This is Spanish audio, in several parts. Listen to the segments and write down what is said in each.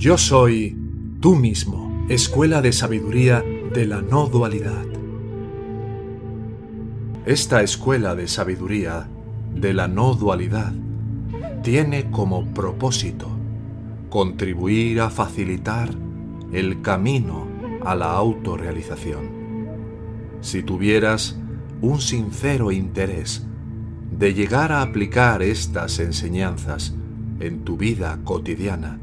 Yo soy tú mismo, escuela de sabiduría de la no dualidad. Esta escuela de sabiduría de la no dualidad tiene como propósito contribuir a facilitar el camino a la autorrealización. Si tuvieras un sincero interés de llegar a aplicar estas enseñanzas en tu vida cotidiana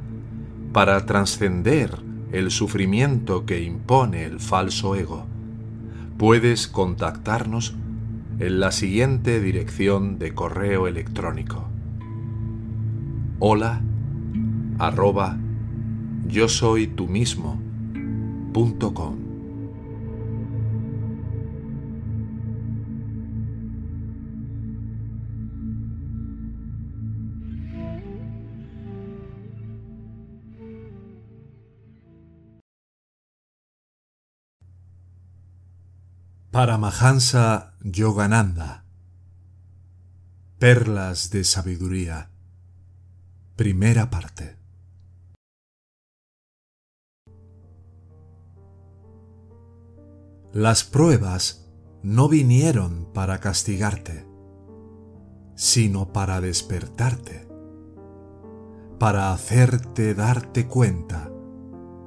para trascender el sufrimiento que impone el falso ego, puedes contactarnos en la siguiente dirección de correo electrónico. Hola arroba yo soy tú mismo. Paramahansa Yogananda. Perlas de Sabiduría. Primera parte. Las pruebas no vinieron para castigarte, sino para despertarte, para hacerte darte cuenta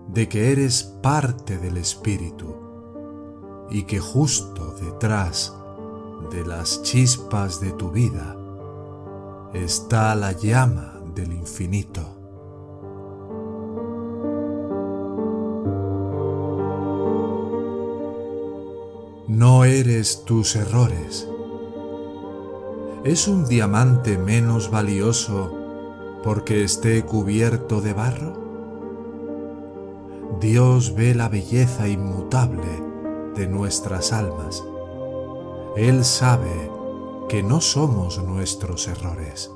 de que eres parte del Espíritu y que justo detrás de las chispas de tu vida está la llama del infinito. No eres tus errores. ¿Es un diamante menos valioso porque esté cubierto de barro? Dios ve la belleza inmutable de nuestras almas. Él sabe que no somos nuestros errores.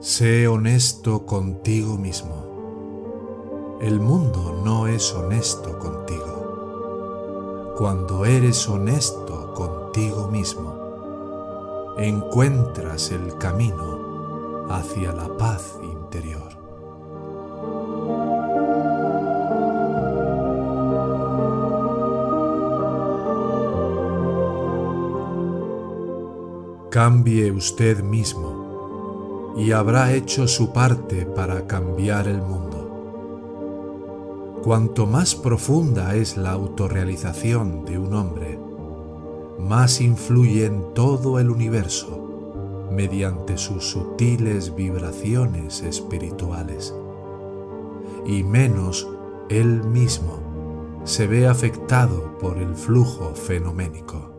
Sé honesto contigo mismo. El mundo no es honesto contigo. Cuando eres honesto contigo mismo, encuentras el camino hacia la paz interior. Cambie usted mismo y habrá hecho su parte para cambiar el mundo. Cuanto más profunda es la autorrealización de un hombre, más influye en todo el universo mediante sus sutiles vibraciones espirituales, y menos él mismo se ve afectado por el flujo fenoménico.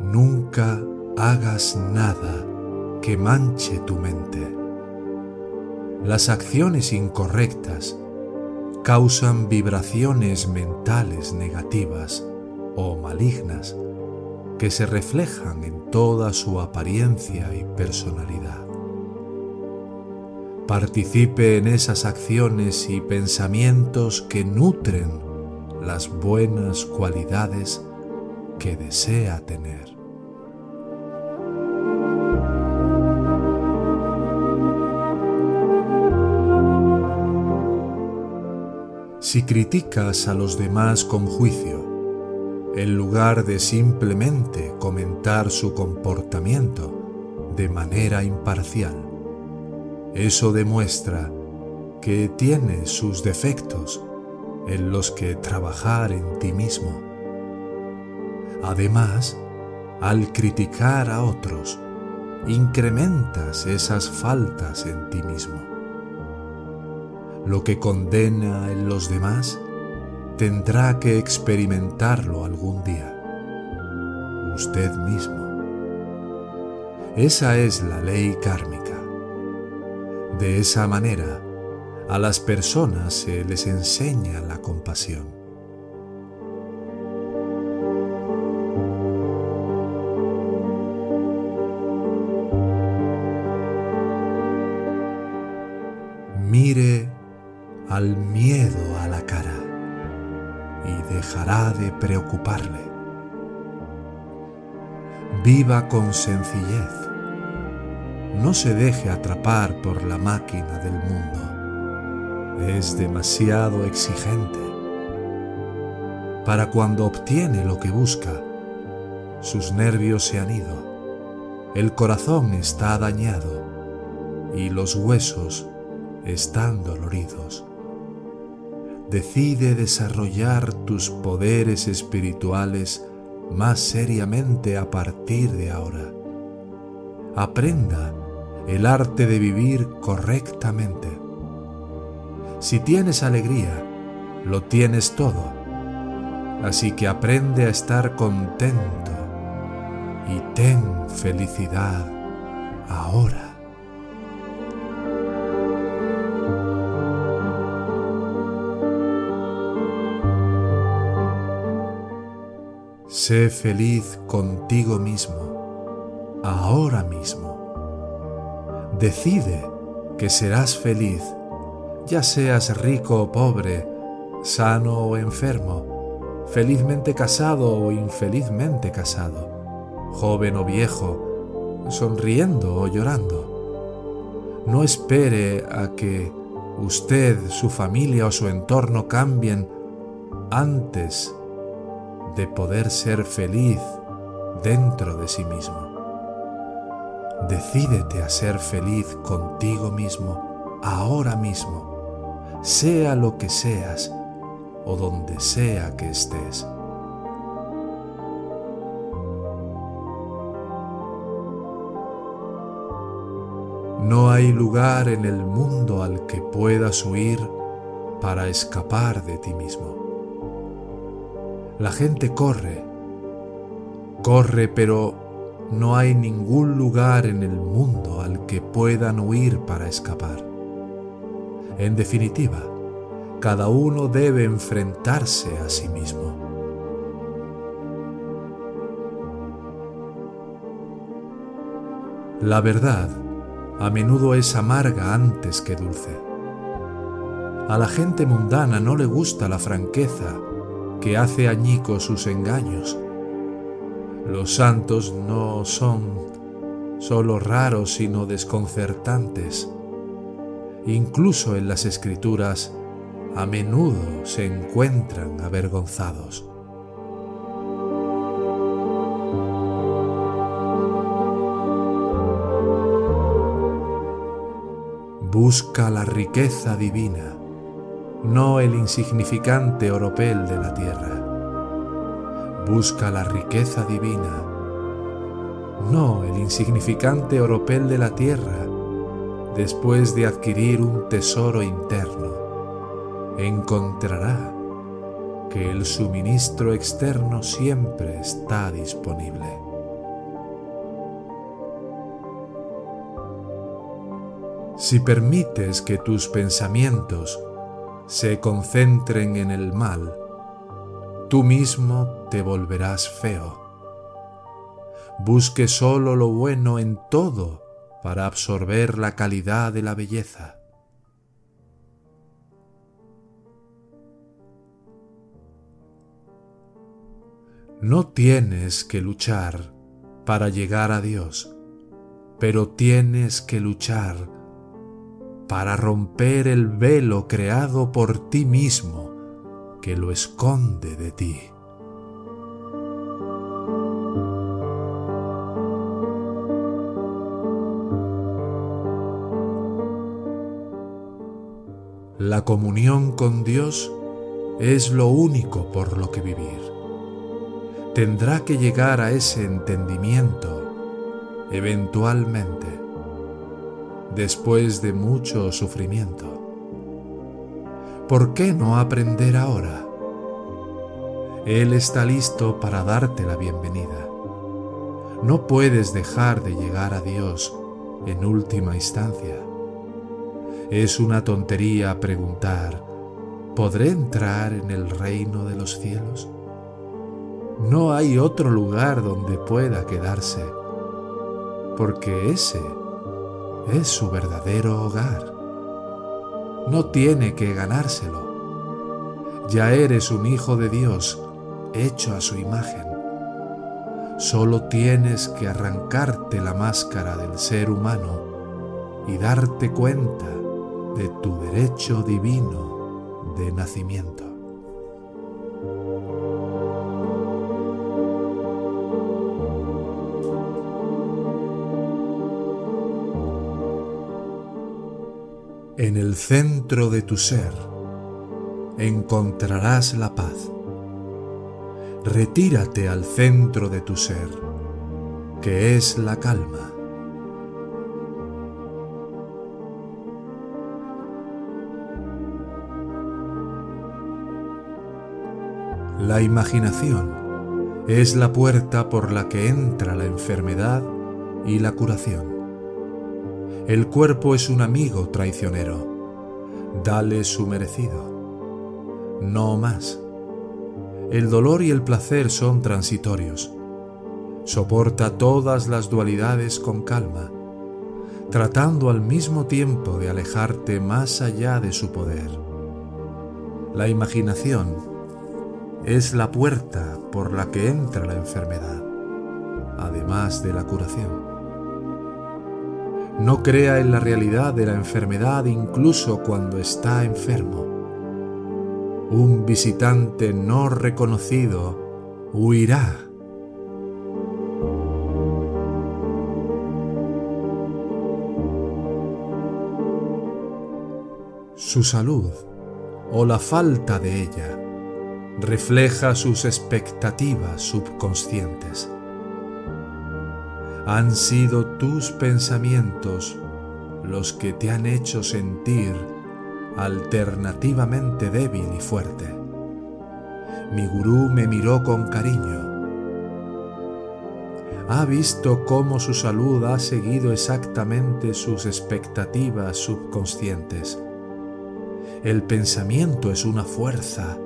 Nunca hagas nada que manche tu mente. Las acciones incorrectas causan vibraciones mentales negativas o malignas que se reflejan en toda su apariencia y personalidad. Participe en esas acciones y pensamientos que nutren las buenas cualidades que desea tener. Si criticas a los demás con juicio, en lugar de simplemente comentar su comportamiento de manera imparcial. Eso demuestra que tienes sus defectos en los que trabajar en ti mismo. Además, al criticar a otros, incrementas esas faltas en ti mismo lo que condena en los demás, tendrá que experimentarlo algún día. Usted mismo. Esa es la ley kármica. De esa manera, a las personas se les enseña la compasión. De preocuparle. Viva con sencillez. No se deje atrapar por la máquina del mundo. Es demasiado exigente. Para cuando obtiene lo que busca, sus nervios se han ido, el corazón está dañado y los huesos están doloridos. Decide desarrollar tus poderes espirituales más seriamente a partir de ahora. Aprenda el arte de vivir correctamente. Si tienes alegría, lo tienes todo. Así que aprende a estar contento y ten felicidad ahora. Sé feliz contigo mismo, ahora mismo. Decide que serás feliz, ya seas rico o pobre, sano o enfermo, felizmente casado o infelizmente casado, joven o viejo, sonriendo o llorando. No espere a que usted, su familia o su entorno cambien antes de poder ser feliz dentro de sí mismo. Decídete a ser feliz contigo mismo ahora mismo, sea lo que seas o donde sea que estés. No hay lugar en el mundo al que puedas huir para escapar de ti mismo. La gente corre, corre, pero no hay ningún lugar en el mundo al que puedan huir para escapar. En definitiva, cada uno debe enfrentarse a sí mismo. La verdad a menudo es amarga antes que dulce. A la gente mundana no le gusta la franqueza que hace añicos sus engaños. Los santos no son solo raros, sino desconcertantes. Incluso en las escrituras a menudo se encuentran avergonzados. Busca la riqueza divina no el insignificante oropel de la tierra. Busca la riqueza divina, no el insignificante oropel de la tierra, después de adquirir un tesoro interno. Encontrará que el suministro externo siempre está disponible. Si permites que tus pensamientos se concentren en el mal, tú mismo te volverás feo. Busque solo lo bueno en todo para absorber la calidad de la belleza. No tienes que luchar para llegar a Dios, pero tienes que luchar para romper el velo creado por ti mismo que lo esconde de ti. La comunión con Dios es lo único por lo que vivir. Tendrá que llegar a ese entendimiento eventualmente después de mucho sufrimiento. ¿Por qué no aprender ahora? Él está listo para darte la bienvenida. No puedes dejar de llegar a Dios en última instancia. Es una tontería preguntar, ¿podré entrar en el reino de los cielos? No hay otro lugar donde pueda quedarse, porque ese es su verdadero hogar. no tiene que ganárselo. Ya eres un hijo de Dios hecho a su imagen. Solo tienes que arrancarte la máscara del ser humano y darte cuenta de tu derecho divino de nacimiento. En el centro de tu ser encontrarás la paz. Retírate al centro de tu ser, que es la calma. La imaginación es la puerta por la que entra la enfermedad y la curación. El cuerpo es un amigo traicionero. Dale su merecido. No más. El dolor y el placer son transitorios. Soporta todas las dualidades con calma, tratando al mismo tiempo de alejarte más allá de su poder. La imaginación es la puerta por la que entra la enfermedad, además de la curación. No crea en la realidad de la enfermedad incluso cuando está enfermo. Un visitante no reconocido huirá. Su salud o la falta de ella refleja sus expectativas subconscientes han sido tus pensamientos los que te han hecho sentir alternativamente débil y fuerte. Mi gurú me miró con cariño. Ha visto cómo su salud ha seguido exactamente sus expectativas subconscientes. El pensamiento es una fuerza,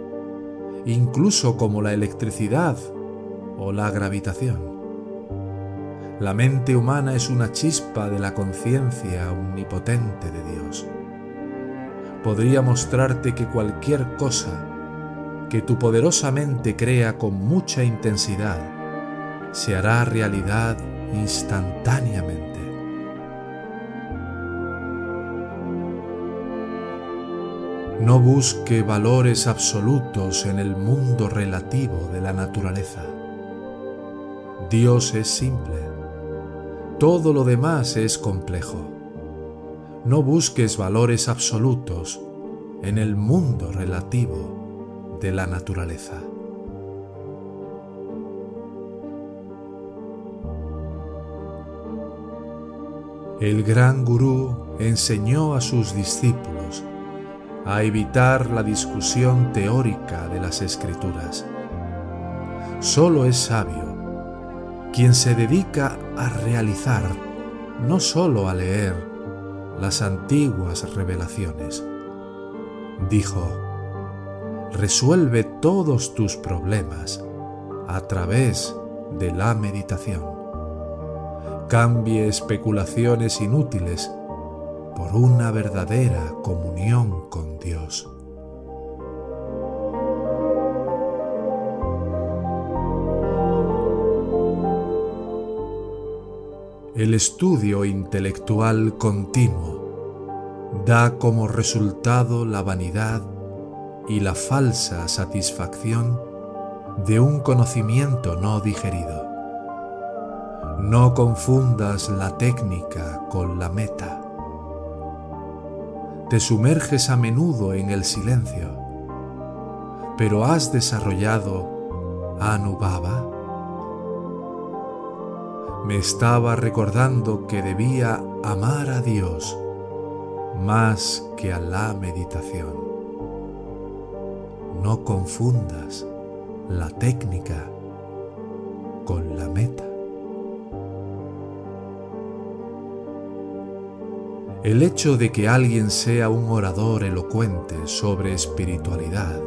incluso como la electricidad o la gravitación. La mente humana es una chispa de la conciencia omnipotente de Dios. Podría mostrarte que cualquier cosa que tu poderosa mente crea con mucha intensidad se hará realidad instantáneamente. No busque valores absolutos en el mundo relativo de la naturaleza. Dios es simple todo lo demás es complejo. No busques valores absolutos en el mundo relativo de la naturaleza. El gran gurú enseñó a sus discípulos a evitar la discusión teórica de las escrituras. Solo es sabio quien se dedica a realizar, no sólo a leer, las antiguas revelaciones. Dijo, resuelve todos tus problemas a través de la meditación. Cambie especulaciones inútiles por una verdadera comunión con Dios. El estudio intelectual continuo da como resultado la vanidad y la falsa satisfacción de un conocimiento no digerido. No confundas la técnica con la meta. Te sumerges a menudo en el silencio, pero has desarrollado Anubhava me estaba recordando que debía amar a Dios más que a la meditación. No confundas la técnica con la meta. El hecho de que alguien sea un orador elocuente sobre espiritualidad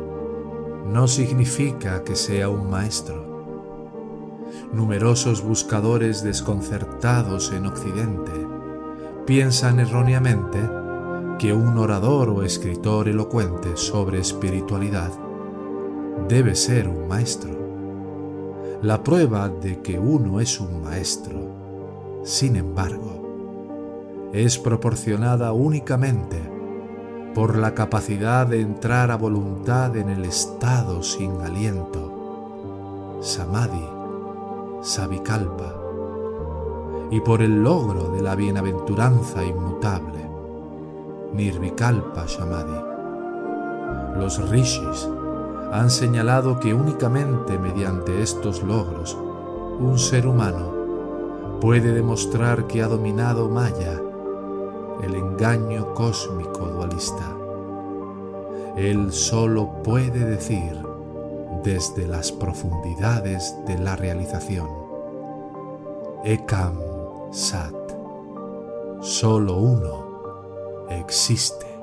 no significa que sea un maestro. Numerosos buscadores desconcertados en Occidente piensan erróneamente que un orador o escritor elocuente sobre espiritualidad debe ser un maestro. La prueba de que uno es un maestro, sin embargo, es proporcionada únicamente por la capacidad de entrar a voluntad en el estado sin aliento, samadhi, savikalpa, y por el logro de la bienaventuranza inmutable, nirvikalpa samadhi. Los rishis han señalado que únicamente mediante estos logros un ser humano puede demostrar que ha dominado Maya, el engaño cósmico dualista. Él solo puede decir desde las profundidades de la realización. Ekam Sat. Solo uno existe.